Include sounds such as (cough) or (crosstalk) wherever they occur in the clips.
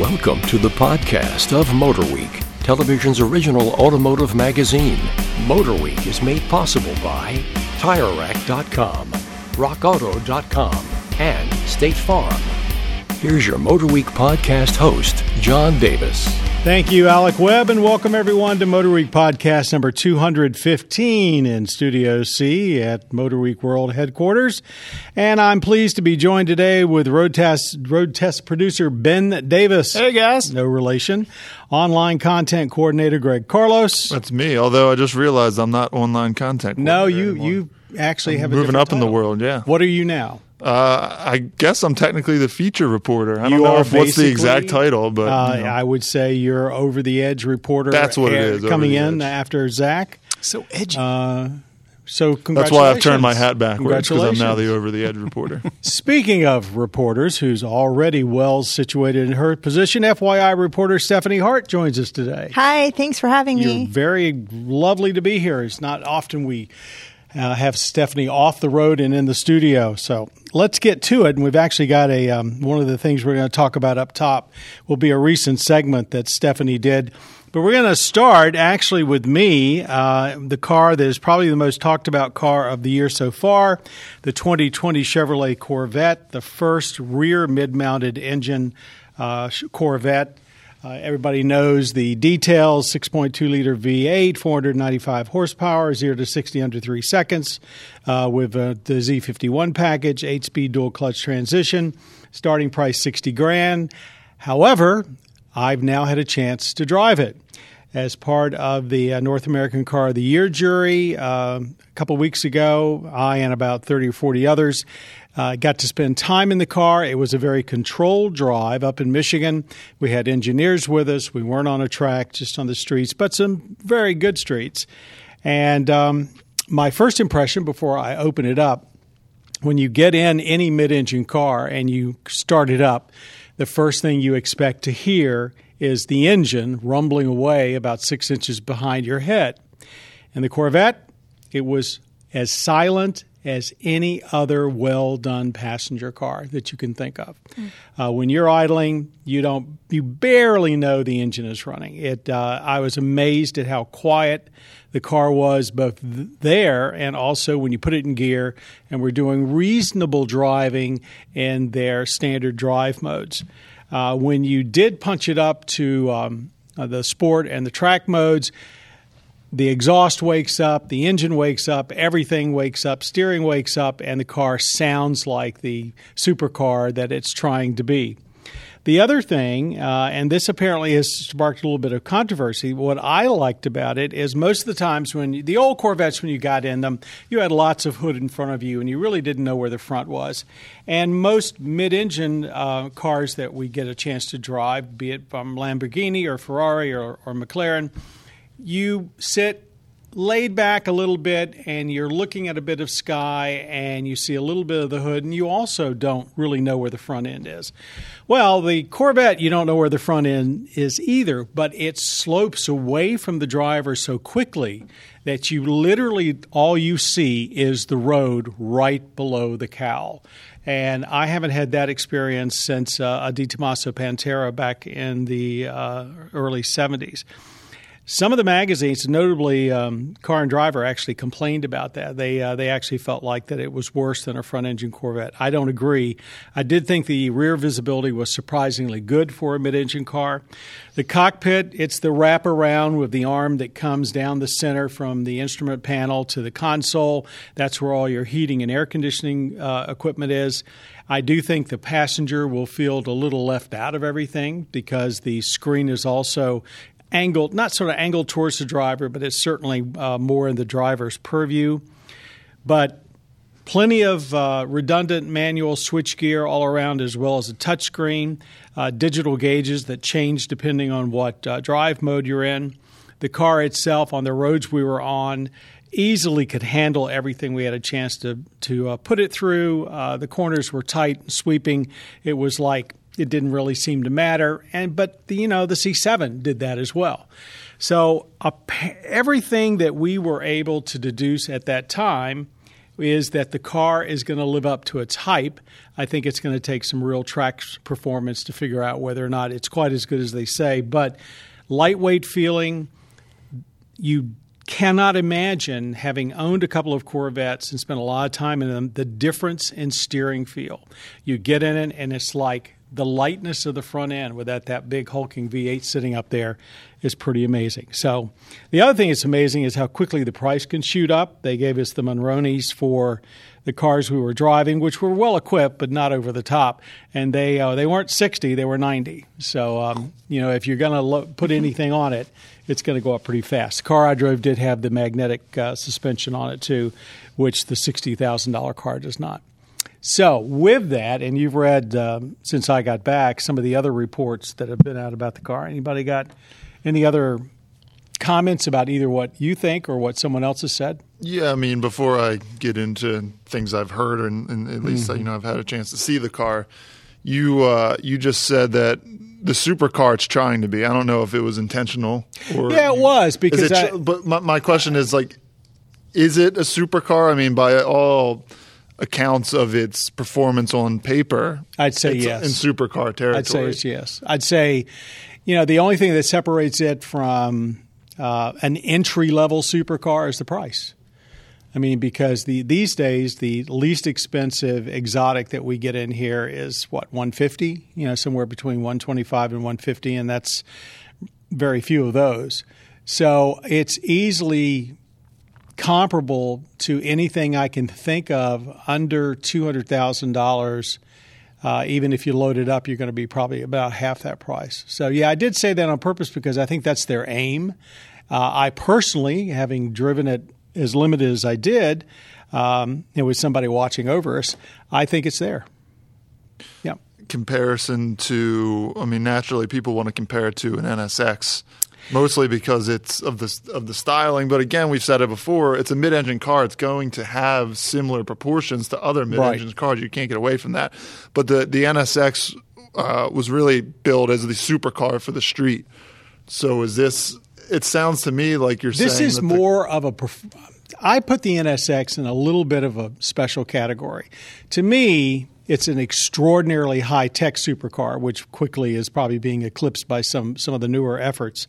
Welcome to the podcast of MotorWeek, television's original automotive magazine. MotorWeek is made possible by TireRack.com, RockAuto.com, and State Farm. Here's your Motor Week podcast host, John Davis. Thank you, Alec Webb, and welcome everyone to Motor Week podcast number 215 in Studio C at Motor Week World headquarters. And I'm pleased to be joined today with Road Test, Road Test producer Ben Davis. Hey, guys. No relation. Online content coordinator Greg Carlos. That's me, although I just realized I'm not online content No, you, anymore. you actually have a moving different up in the world, yeah. What are you now? Uh, I guess I'm technically the feature reporter. I don't You know if what's the exact title, but Uh, you know. I would say you're over the edge reporter. That's what it is, over Coming in edge. after Zach. So edgy. Uh, so that's why I've turned my congratulations. hat backwards because I'm now the over the edge reporter. (laughs) Speaking of reporters, who's already well situated in her position, FYI reporter Stephanie Hart joins us today. Hi, thanks for having You're me. very lovely to be here. It's not often we uh, have Stephanie off the road and in the studio. So let's get to it. And we've actually got a um, one of the things we're going to talk about up top will be a recent segment that Stephanie did. But we're going to start actually with me, uh, the car that is probably the most talked about car of the year so far, the 2020 Chevrolet Corvette, the first rear mid-mounted engine uh, Corvette. Uh, everybody knows the details 6.2 liter V8, 495 horsepower, 0 to 60 under 3 seconds, uh, with uh, the Z51 package, 8 speed dual clutch transition, starting price 60 grand. However, I've now had a chance to drive it as part of the uh, North American Car of the Year jury. Uh, a couple weeks ago, I and about 30 or 40 others uh, got to spend time in the car. It was a very controlled drive up in Michigan. We had engineers with us. We weren't on a track, just on the streets, but some very good streets. And um, my first impression before I open it up when you get in any mid engine car and you start it up, the first thing you expect to hear is the engine rumbling away about six inches behind your head. And the Corvette, it was as silent as any other well done passenger car that you can think of. Uh, when you're idling, you don't, you barely know the engine is running. It, uh, I was amazed at how quiet the car was both th- there and also when you put it in gear and we're doing reasonable driving in their standard drive modes. Uh, when you did punch it up to um, uh, the sport and the track modes, the exhaust wakes up, the engine wakes up, everything wakes up, steering wakes up, and the car sounds like the supercar that it's trying to be. The other thing, uh, and this apparently has sparked a little bit of controversy, what I liked about it is most of the times when you, the old Corvettes, when you got in them, you had lots of hood in front of you and you really didn't know where the front was. And most mid engine uh, cars that we get a chance to drive, be it from Lamborghini or Ferrari or, or McLaren, you sit laid back a little bit and you're looking at a bit of sky and you see a little bit of the hood and you also don't really know where the front end is. Well, the Corvette, you don't know where the front end is either, but it slopes away from the driver so quickly that you literally all you see is the road right below the cowl. And I haven't had that experience since uh, a De Tomaso Pantera back in the uh, early 70s. Some of the magazines, notably um, Car and Driver, actually complained about that. They uh, they actually felt like that it was worse than a front engine Corvette. I don't agree. I did think the rear visibility was surprisingly good for a mid engine car. The cockpit, it's the wraparound with the arm that comes down the center from the instrument panel to the console. That's where all your heating and air conditioning uh, equipment is. I do think the passenger will feel a little left out of everything because the screen is also angled, not sort of angled towards the driver, but it's certainly uh, more in the driver's purview. But plenty of uh, redundant manual switchgear all around, as well as a touchscreen, uh, digital gauges that change depending on what uh, drive mode you're in. The car itself, on the roads we were on, easily could handle everything we had a chance to to uh, put it through. Uh, the corners were tight and sweeping. It was like it didn't really seem to matter. And but the, you know the C7 did that as well. So uh, everything that we were able to deduce at that time is that the car is going to live up to its hype. I think it's going to take some real track performance to figure out whether or not it's quite as good as they say. But lightweight feeling, you cannot imagine having owned a couple of Corvettes and spent a lot of time in them, the difference in steering feel. You get in it, and it's like the lightness of the front end without that big hulking V8 sitting up there is pretty amazing. So, the other thing that's amazing is how quickly the price can shoot up. They gave us the Monroneys for the cars we were driving, which were well equipped but not over the top, and they uh, they weren't 60, they were 90. So, um, you know, if you're going to lo- put anything on it, it's going to go up pretty fast. The car I drove did have the magnetic uh, suspension on it too, which the $60,000 car does not. So, with that, and you've read um, since I got back some of the other reports that have been out about the car. Anybody got any other comments about either what you think or what someone else has said? Yeah, I mean, before I get into things I've heard, and, and at least mm-hmm. you know I've had a chance to see the car. You uh, you just said that the supercar it's trying to be. I don't know if it was intentional or yeah, it was because. It, I, but my, my question is like, is it a supercar? I mean, by all accounts of its performance on paper, I'd say yes. In supercar territory, I'd say it's yes. I'd say, you know, the only thing that separates it from uh, an entry level supercar is the price. I mean, because the these days the least expensive exotic that we get in here is what 150, you know, somewhere between 125 and 150, and that's very few of those. So it's easily comparable to anything I can think of under $200,000. Uh, even if you load it up, you're going to be probably about half that price. So, yeah, I did say that on purpose because I think that's their aim. Uh, I personally, having driven it as limited as I did, um, and with somebody watching over us, I think it's there. Yeah. Comparison to, I mean, naturally, people want to compare it to an NSX mostly because it's of the of the styling. But again, we've said it before. It's a mid-engine car. It's going to have similar proportions to other mid-engine right. cars. You can't get away from that. But the the NSX uh, was really built as the supercar for the street. So is this? It sounds to me like you're this is more of a. I put the NSX in a little bit of a special category. To me, it's an extraordinarily high tech supercar, which quickly is probably being eclipsed by some some of the newer efforts.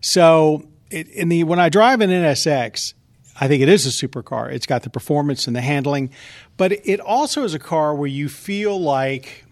So, it, in the when I drive an NSX, I think it is a supercar. It's got the performance and the handling, but it also is a car where you feel like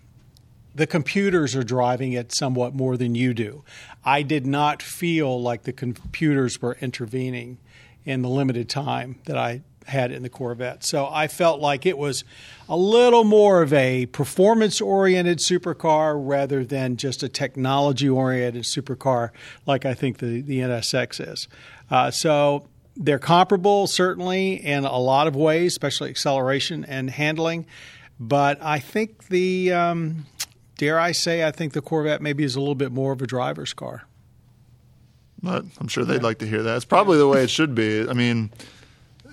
the computers are driving it somewhat more than you do. I did not feel like the computers were intervening in the limited time that I had in the Corvette. So I felt like it was a little more of a performance oriented supercar rather than just a technology oriented supercar like I think the, the NSX is. Uh, so they're comparable, certainly, in a lot of ways, especially acceleration and handling. But I think the, um, dare I say, I think the Corvette maybe is a little bit more of a driver's car. But I'm sure they'd like to hear that. It's probably the way it should be. I mean,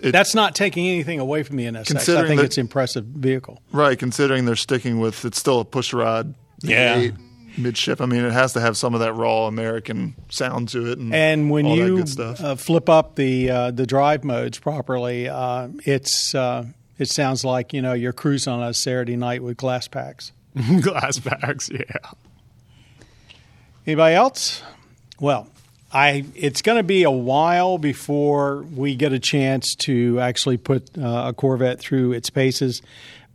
it, that's not taking anything away from the NSX. I think it's an impressive vehicle. Right, considering they're sticking with it's still a pushrod. Yeah. Midship. I mean, it has to have some of that raw American sound to it, and, and when you uh, flip up the uh, the drive modes properly, uh, it's uh, it sounds like you know you're cruising on a Saturday night with glass packs. (laughs) glass packs, yeah. Anybody else? Well, I it's going to be a while before we get a chance to actually put uh, a Corvette through its paces,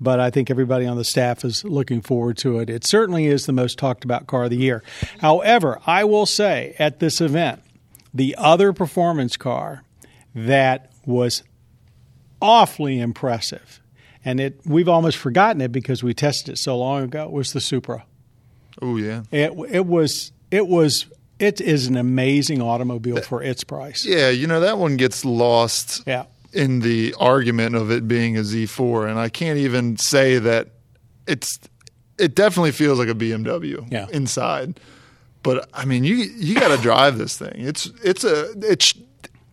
but I think everybody on the staff is looking forward to it. It certainly is the most talked about car of the year. However, I will say at this event, the other performance car that was awfully impressive, and it we've almost forgotten it because we tested it so long ago, was the Supra. Oh yeah, it it was it was it is an amazing automobile for its price. Yeah, you know that one gets lost yeah. in the argument of it being a Z4 and I can't even say that it's it definitely feels like a BMW yeah. inside. But I mean, you you got to drive this thing. It's it's a it's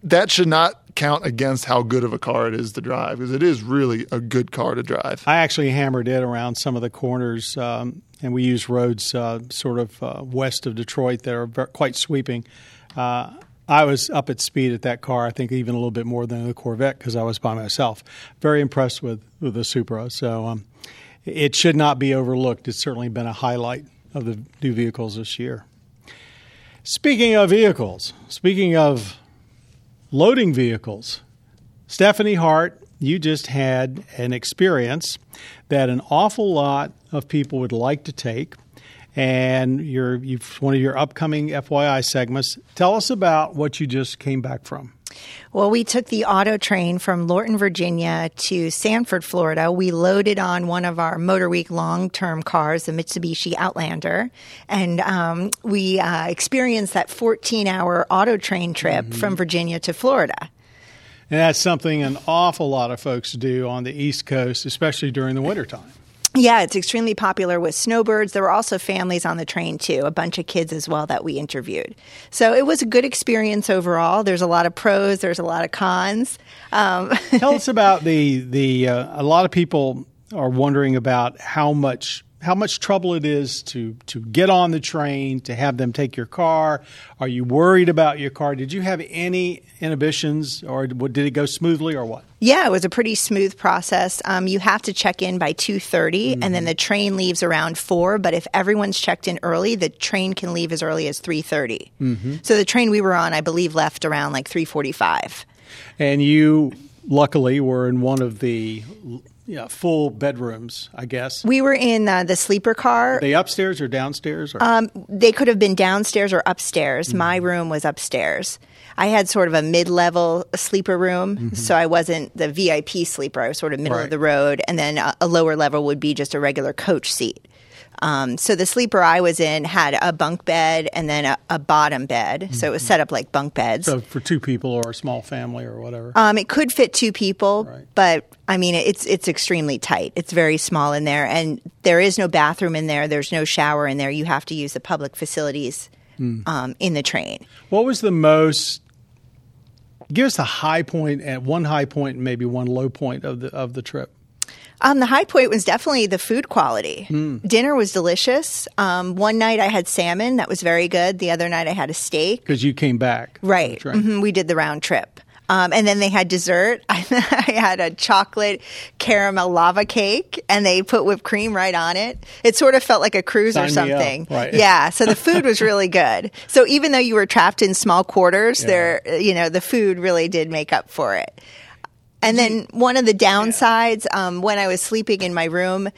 that should not count against how good of a car it is to drive because it is really a good car to drive. I actually hammered it around some of the corners, um, and we use roads uh, sort of uh, west of Detroit that are very, quite sweeping. Uh, I was up at speed at that car. I think even a little bit more than the Corvette because I was by myself. Very impressed with with the Supra. So um, it should not be overlooked. It's certainly been a highlight of the new vehicles this year. Speaking of vehicles, speaking of loading vehicles, Stephanie Hart, you just had an experience that an awful lot of people would like to take and your one of your upcoming FYI segments. Tell us about what you just came back from. Well, we took the auto train from Lorton, Virginia to Sanford, Florida. We loaded on one of our Motor Week long term cars, the Mitsubishi Outlander, and um, we uh, experienced that 14 hour auto train trip mm-hmm. from Virginia to Florida. And that's something an awful lot of folks do on the East Coast, especially during the wintertime. Yeah, it's extremely popular with snowbirds. There were also families on the train too, a bunch of kids as well that we interviewed. So it was a good experience overall. There's a lot of pros, there's a lot of cons. Um, Tell us (laughs) about the the. Uh, a lot of people are wondering about how much how much trouble it is to to get on the train to have them take your car are you worried about your car did you have any inhibitions or did it go smoothly or what yeah it was a pretty smooth process um, you have to check in by 2.30 mm-hmm. and then mm-hmm. the train leaves around 4 but if everyone's checked in early the train can leave as early as 3.30 mm-hmm. so the train we were on i believe left around like 3.45 and you luckily were in one of the yeah, full bedrooms, I guess. We were in uh, the sleeper car. Are they upstairs or downstairs? Or? Um, they could have been downstairs or upstairs. Mm-hmm. My room was upstairs. I had sort of a mid-level sleeper room, mm-hmm. so I wasn't the VIP sleeper. I was sort of middle right. of the road, and then a, a lower level would be just a regular coach seat. Um, so the sleeper I was in had a bunk bed and then a, a bottom bed. Mm-hmm. So it was set up like bunk beds. So for two people or a small family or whatever. Um, it could fit two people, right. but I mean it's it's extremely tight. It's very small in there, and there is no bathroom in there. There's no shower in there. You have to use the public facilities mm. um, in the train. What was the most? Give us the high point at one high point and maybe one low point of the of the trip. Um, the high point was definitely the food quality. Mm. Dinner was delicious. Um, one night I had salmon that was very good. The other night I had a steak because you came back. Right. Mm-hmm. We did the round trip. Um, and then they had dessert. (laughs) I had a chocolate caramel lava cake, and they put whipped cream right on it. It sort of felt like a cruise Sign or something. Right. (laughs) Yeah. So the food was really good. So even though you were trapped in small quarters, yeah. there, you know, the food really did make up for it. And then one of the downsides, um, when I was sleeping in my room,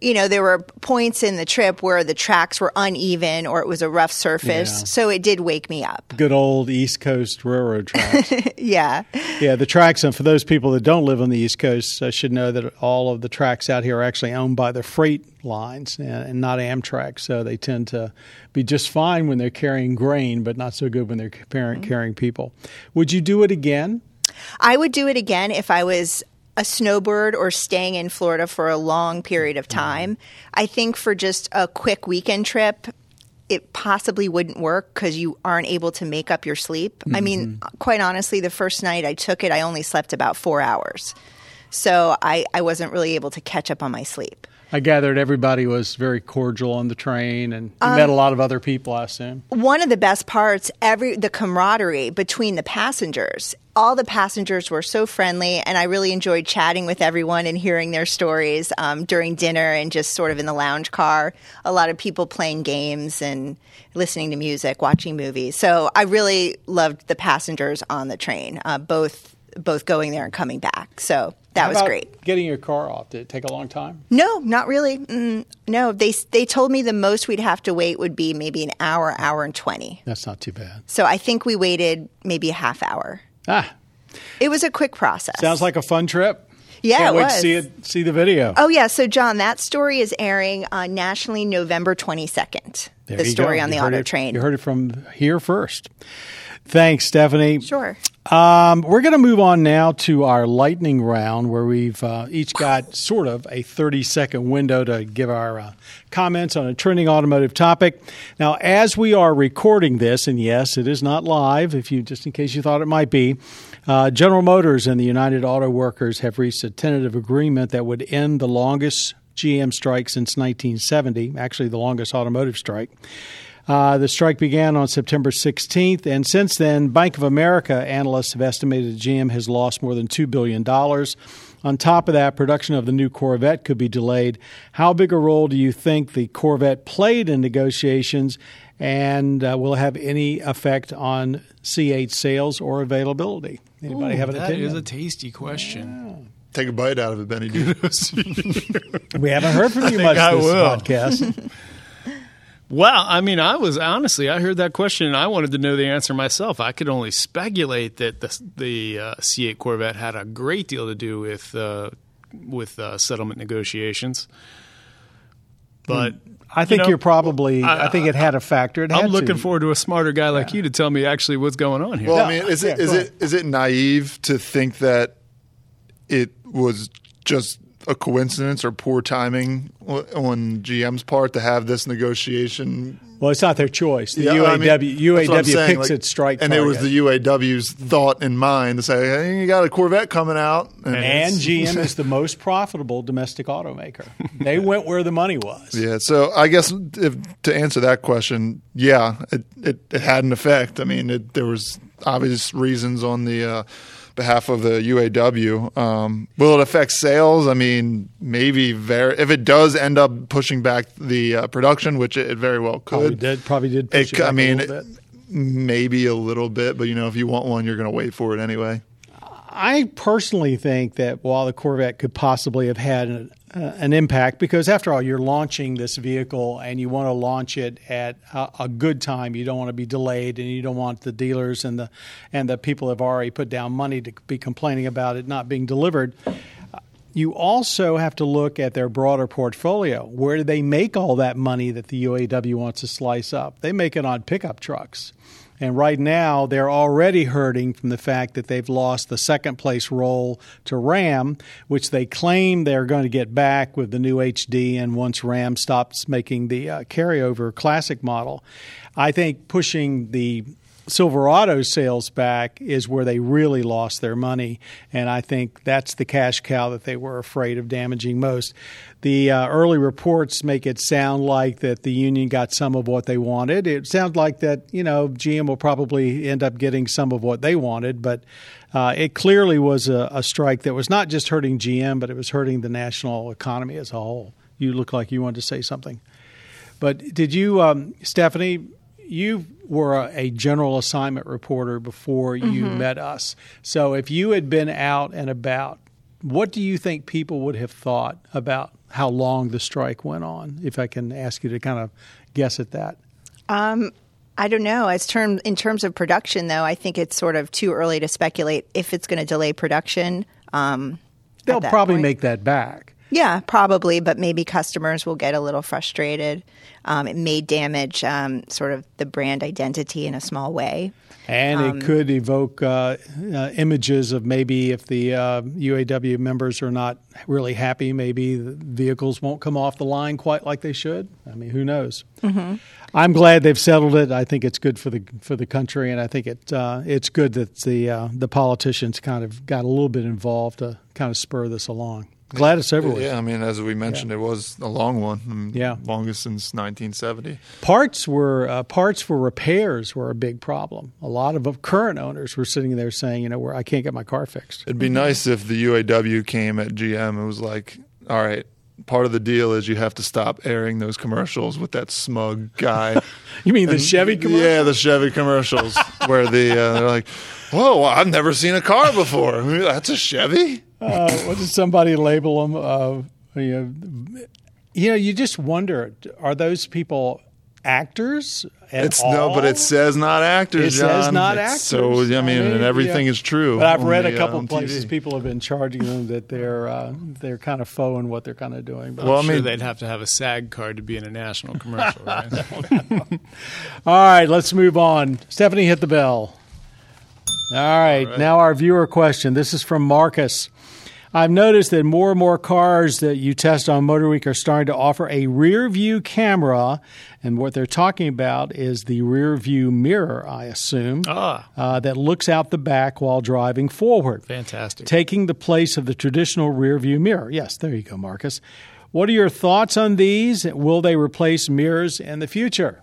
you know, there were points in the trip where the tracks were uneven or it was a rough surface. Yeah. So it did wake me up. Good old East Coast railroad tracks. (laughs) yeah. Yeah, the tracks, and for those people that don't live on the East Coast, I should know that all of the tracks out here are actually owned by the freight lines and not Amtrak. So they tend to be just fine when they're carrying grain, but not so good when they're carrying, mm-hmm. carrying people. Would you do it again? I would do it again if I was a snowbird or staying in Florida for a long period of time. I think for just a quick weekend trip, it possibly wouldn't work because you aren't able to make up your sleep. Mm-hmm. I mean, mm-hmm. quite honestly, the first night I took it, I only slept about four hours. So I, I wasn't really able to catch up on my sleep. I gathered everybody was very cordial on the train, and you um, met a lot of other people. I assume one of the best parts, every the camaraderie between the passengers. All the passengers were so friendly, and I really enjoyed chatting with everyone and hearing their stories um, during dinner and just sort of in the lounge car. A lot of people playing games and listening to music, watching movies. So I really loved the passengers on the train, uh, both both going there and coming back. So that How was great. Getting your car off did it take a long time? No, not really. Mm, no, they they told me the most we'd have to wait would be maybe an hour, hour and twenty. That's not too bad. So I think we waited maybe a half hour. Ah, it was a quick process. Sounds like a fun trip. Yeah, Can't it wait was. to see it. See the video. Oh yeah. So John, that story is airing uh, nationally November twenty second. The story go. on you the auto it, train. You heard it from here first. Thanks, Stephanie. Sure. Um, we're going to move on now to our lightning round, where we've uh, each got sort of a 30 second window to give our uh, comments on a trending automotive topic. Now, as we are recording this, and yes, it is not live, if you just in case you thought it might be, uh, General Motors and the United Auto Workers have reached a tentative agreement that would end the longest GM strike since 1970, actually the longest automotive strike. Uh, the strike began on September 16th, and since then, Bank of America analysts have estimated GM has lost more than $2 billion. On top of that, production of the new Corvette could be delayed. How big a role do you think the Corvette played in negotiations, and uh, will it have any effect on C8 sales or availability? Anybody Ooh, have an that opinion? is a tasty question. Take a bite out of it, Benny. (laughs) We haven't heard from you much I this will. podcast. (laughs) Well, I mean, I was honestly, I heard that question and I wanted to know the answer myself. I could only speculate that the, the uh, C8 Corvette had a great deal to do with uh, with uh, settlement negotiations. But I think know, you are probably. I, I- think it had a factor. It had I'm looking to. forward to a smarter guy like you to tell me actually what's going on here. Well, No, I mean, is yeah, it, is it is it naive to think that it was just a coincidence or poor timing on GM's part to have this negotiation? Well, it's not their choice. The Yeah, UAW I mean, UAW picks like- its strike, and it was the UAW's thought in mind to say, "Hey, you got a Corvette coming out," and, And GM (laughs) is the most profitable domestic automaker. They went where the money was. Yeah, so I guess if, to answer that question, yeah, it, it, it had an effect. I mean, it, there was obvious reasons on the uh, behalf of the UAW. Um, will it affect sales? I mean, maybe very. If it does end up pushing back the uh, production, which it, it very well could, Probably did. Probably did. Push it, it I mean, a maybe a little bit, but you know, if you want one, you're going to wait for it anyway. I personally think that while the Corvette could possibly have had an, uh, an impact, because after all, you're launching this vehicle and you want to launch it at a, a good time. You don't want to be delayed, and you don't want the dealers and the and the people have already put down money to be complaining about it not being delivered. You also have to look at their broader portfolio. Where do they make all that money that the UAW wants to slice up? They make it on pickup trucks. And right now, they're already hurting from the fact that they've lost the second place role to Ram, which they claim they're going to get back with the new HD and once Ram stops making the uh, carryover classic model. I think pushing the Silverado sales back is where they really lost their money, and I think that's the cash cow that they were afraid of damaging most. The uh, early reports make it sound like that the union got some of what they wanted. It sounds like that you know GM will probably end up getting some of what they wanted, but uh, it clearly was a, a strike that was not just hurting GM, but it was hurting the national economy as a whole. You look like you wanted to say something. But did you, um, Stephanie? You were a, a general assignment reporter before you met us. So if you had been out and about, what do you think people would have thought about how long the strike went on? If I can ask you to kind of guess at that. I don't know. As term in terms of production, though, I think it's sort of too early to speculate if it's going to delay production. Um, They'll probably point. make that back. Yeah, probably, but maybe customers will get a little frustrated. Um, it may damage um, sort of the brand identity in a small way. And Um, it could evoke uh, uh, images of maybe if the uh, UAW members are not really happy, maybe the vehicles won't come off the line quite like they should. I mean, who knows? Mm-hmm. I'm glad they've settled it. I think it's good for the for the country, and I think it uh, it's good that the uh, the politicians kind of got a little bit involved to kind of spur this along. Glad it's over with. Yeah, I mean, as we mentioned, it was a long one. I mean, Yeah. longest since 1970. Parts were uh, parts for repairs were a big problem. A lot of current owners were sitting there saying, you know, where I can't get my car fixed. It'd be nice if the UAW came at GM and was like, all right, part of the deal is you have to stop airing those commercials with that smug guy. (laughs) You mean the Chevy commercial? Yeah, the Chevy commercials where the uh, they're like, "Whoa, I've never seen a car before. (laughs) That's a Chevy." Uh, what did somebody label them? Uh, you, know, you know, you just wonder: Are those people actors? At It's no, but it says not actors. It says not It's actors. So I mean, and everything yeah. is true. But I've read the, a couple uh, places TV. people have been charging them that they're uh, they're kind of faux in what they're kind of doing. But Well, I I'm sure mean- they'd have to have a SAG card to be in a national commercial, right? (laughs) All right, let's move on. Stephanie, hit the bell. All right, now our viewer question. This is from Marcus. I've noticed that more and more cars that you test on Motor Week are starting to offer a rear view camera. And what they're talking about is the rear view mirror, I assume, ah, uh, that looks out the back while driving forward fantastic. taking the place of the traditional rear view mirror. Yes, there you go, Marcus. What are your thoughts on these? Will they replace mirrors in the future?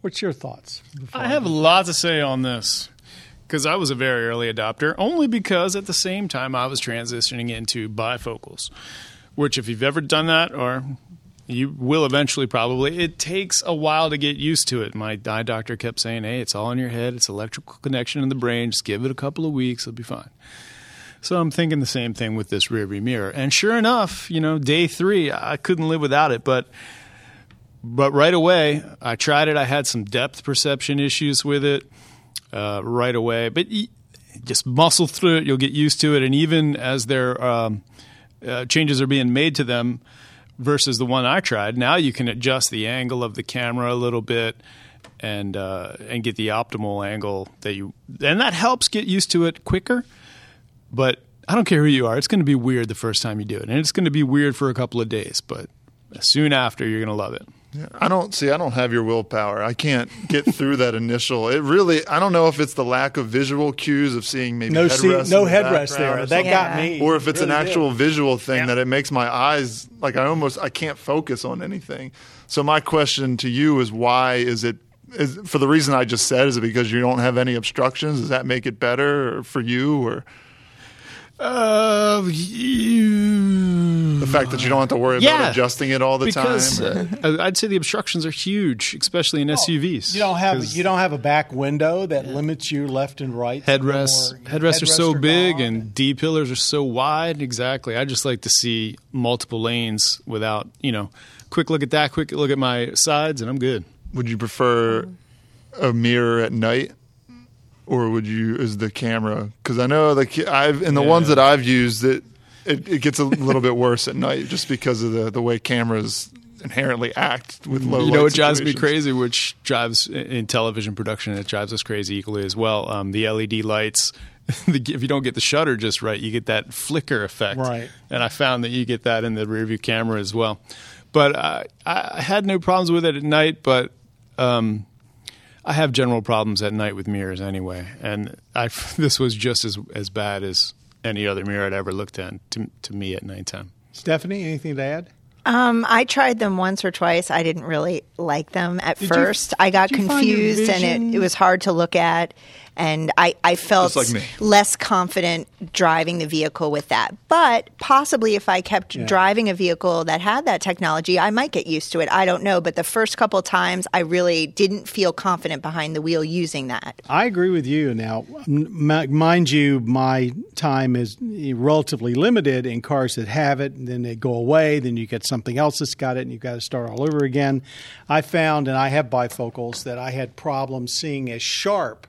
What's your thoughts? I have a lot to say on this because I was a very early adopter, only because at the same time I was transitioning into bifocals, which, if you've ever done that, or you will eventually probably, it takes a while to get used to it. My eye doctor kept saying, hey, it's all in your head, it's electrical connection in the brain, just give it a couple of weeks, it'll be fine. So I'm thinking the same thing with this rearview mirror. And sure enough, you know, day three, I couldn't live without it, but but right away, I tried it. I had some depth perception issues with it uh, right away, but just muscle through it. You'll get used to it, and even as their um, uh, changes are being made to them versus the one I tried, now you can adjust the angle of the camera a little bit and uh, and get the optimal angle that you and that helps get used to it quicker. But I don't care who you are; it's going to be weird the first time you do it, and it's going to be weird for a couple of days. But soon after, you're going to love it. Yeah, I don't see. I don't have your willpower. I can't get (laughs) through that initial. It really. I don't know if it's the lack of visual cues of seeing maybe No, see, no the headrest there. That got me. or if it's an Really did. actual visual thing Yeah. that it makes my eyes like I almost I can't focus on anything. So my question to you is why is it is for the reason I just said is it because you don't have any obstructions? Does that make it better for you or Uh, you, the fact that you don't have to worry Yeah, about adjusting it all the because time? or- uh, I'd say the obstructions are huge, especially in SUVs. You don't have 'Cause you don't have a back window that limits you left and right. headrests. Or- Headrests are so big, gone. and D pillars are so wide. Exactly. I just like to see multiple lanes without you know, quick look at that, quick look at my sides, and I'm good. would you prefer a mirror at night or would you is the camera because i know the ca- i've in the ones that i've used it, it it gets a little bit worse at night just because of the the way cameras inherently act with low you know light what drives me crazy, which drives in television production, it drives us crazy equally as well. Um, the LED lights. (laughs) if you don't get the shutter just right, you get that flicker effect. Right. And I found that you get that in the rear view camera as well. But I, I had no problems with it at night, but um, I have general problems at night with mirrors anyway. And I, (laughs) this was just as as bad as any other mirror I'd ever looked at to, to me at nighttime. Stephanie, anything to add? Um, I tried them once or twice. I didn't really like them at you- first. I got did you find your confused and it, it was hard to look at. And I, I felt like less confident driving the vehicle with that. But possibly if I kept driving a vehicle that had that technology, I might get used to it. I don't know. But the first couple times, I really didn't feel confident behind the wheel using that. I agree with you. Now, m- mind you, my time is relatively limited in cars that have it, and then they go away. Then you get something else that's got it, and you've got to start all over again. I found, and I have bifocals, that I had problems seeing as sharp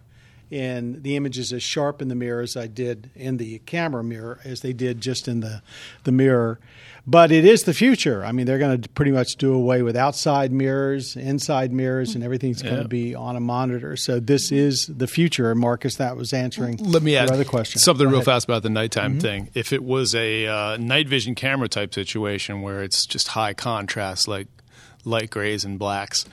in the images as sharp in the mirror as I did in the camera mirror, as they did just in the the mirror. But it is the future. I mean, they're going to pretty much do away with outside mirrors, inside mirrors, and everything's going Yeah. to be on a monitor. So this is the future. Marcus, that was answering Let me ask add other question. something Go real ahead. Mm-hmm. fast about the nighttime thing. If it was a uh, night vision camera type situation where it's just high contrast, like light grays and blacks,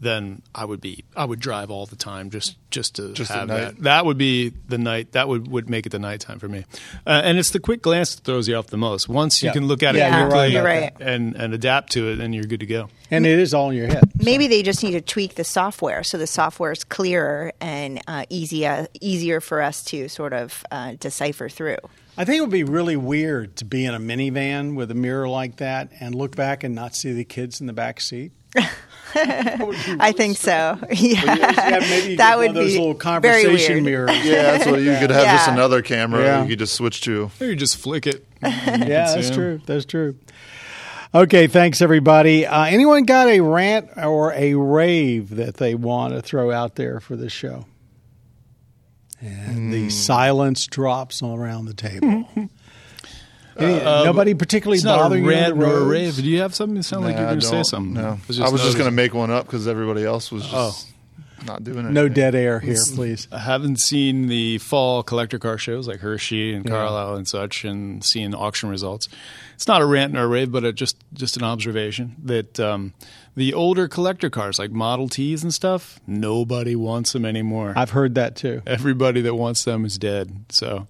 then I would be I would drive all the time just just to Just have that. That would be the night. That would, would make it the nighttime for me. Uh, and it's the quick glance that throws you off the most. Once you Yeah. can look at Yeah, it you're right quickly You're right. and and adapt to it, then you're good to go. And it is all in your head. Maybe they just need to tweak the software so the software is clearer and uh, easier easier for us to sort of uh, decipher through. I think it would be really weird to be in a minivan with a mirror like that and look back and not see the kids in the back seat. (laughs) I think so. (laughs) Yeah, Yeah, maybe that would those be little very conversation weird. mirrors. (laughs) yeah that's what you could have just another camera Yeah. you could just switch to Or you just flick it. Yeah, that's see 'em. true. That's true. Okay, thanks everybody. Uh, anyone got a rant or a rave that they want to throw out there for this show? And the silence drops all around the table. Any- nobody particularly It's not a bothering you on rant the nor a roads? rave. Do you have something? You sound like you're going to say something. no I i was just going to make one up because everybody else was just Oh. not doing it No dead air here, please. I haven't seen the fall collector car shows like Hershey and Carlisle and such, and seeing auction results. It's not a rant nor a rave, but a, just just an observation that um, the older collector cars like Model Ts and stuff, nobody wants them anymore. I've heard that too. Everybody that wants them is dead. So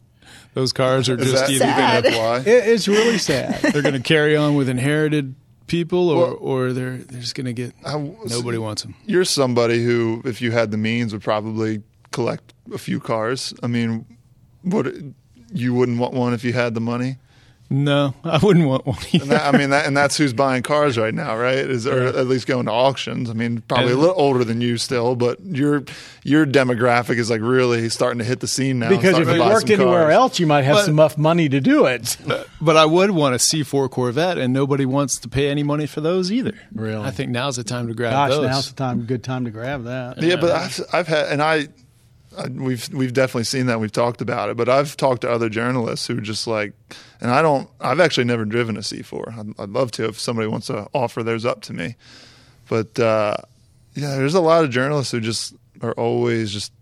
those cars are Is just that, either you think Sad. why (laughs) It, it's really sad. (laughs) they're going to carry on with inherited people, or Well- or they're they're just going to get I- nobody wants them. You're somebody who, if you had the means, would probably collect a few cars. I mean, would you wouldn't want one if you had the money? No, I wouldn't want one. Either. And that, I mean, that, and that's who's buying cars right now, right? Is or at least going to auctions. I mean, probably a little older than you still, but your your demographic is like really starting to hit the scene now. Because if you worked anywhere cars. else, you might have But- enough money to do it. But I would want a C4 Corvette, and nobody wants to pay any money for those either. Really? I think now's the time to grab Gosh, those. now's the time, good time to grab that. Yeah, but I've, I've had, and I, I, we've we've definitely seen that. We've talked about it, but I've talked to other journalists who just like, and I don't. I've actually never driven a C4. I'd, I'd love to if somebody wants to offer theirs up to me, but uh, yeah, there's a lot of journalists who just are always just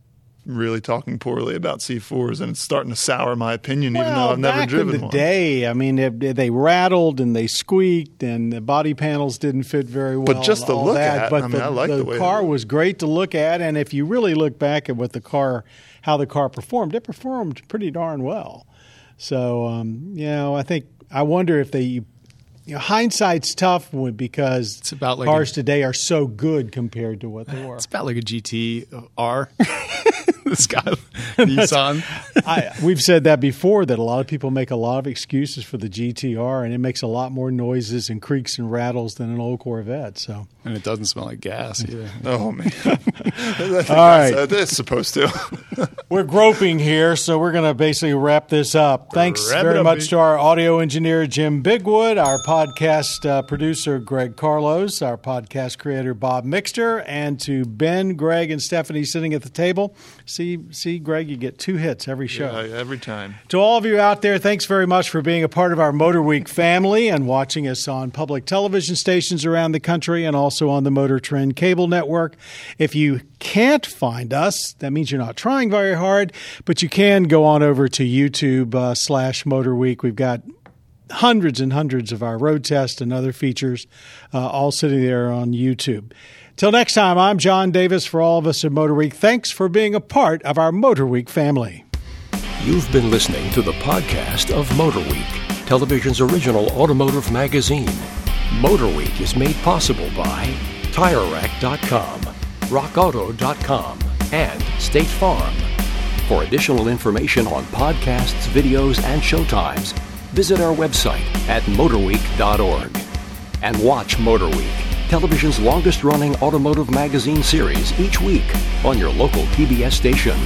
really talking poorly about C4s, and it's starting to sour my opinion, even though I've never back driven in the one. day, I mean, they, they rattled and they squeaked, and the body panels didn't fit very well. But just and to look that. at, but I mean, the, I like the way car was great to look at, and if you really look back at what the car, how the car performed, it performed pretty darn well. So, um, you know, I think I wonder if they. You know, hindsight's tough because It's about like cars a- today are so good compared to what they (laughs) were. It's about like a GT R. (laughs) (laughs) this guy, (laughs) Nissan. I, we've said that before that a lot of people make a lot of excuses for the GTR, and it makes a lot more noises and creaks and rattles than an old Corvette. So, And it doesn't smell like gas either. (laughs) Oh man! All right. it's supposed to. we're groping here, so we're going to basically wrap this up. Thanks Wrap very up, much baby. to our audio engineer Jim Bigwood, our podcast uh, producer Greg Carlos, our podcast creator Bob Mixter, and to Ben, Greg, and Stephanie sitting at the table. See, see, Greg, you get two hits every show. Yeah, every time. To all of you out there, thanks very much for being a part of our Motor Week family and watching us on public television stations around the country and also on the Motor Trend cable network. If you can't find us, that means you're not trying very hard, but you can go on over to YouTube uh, slash Motor Week. We've got hundreds and hundreds of our road tests and other features uh, all sitting there on YouTube. Till next time, I'm John Davis for all of us at Motor Week. Thanks for being a part of our Motor Week family. You've been listening to the podcast of Motor Week, television's original automotive magazine. Motor Week is made possible by TireRack.com, RockAuto.com, and State Farm. For additional information on podcasts, videos, and showtimes, visit our website at motorweek.org. And watch Motor Week, television's longest running automotive magazine series each week on your local PBS station.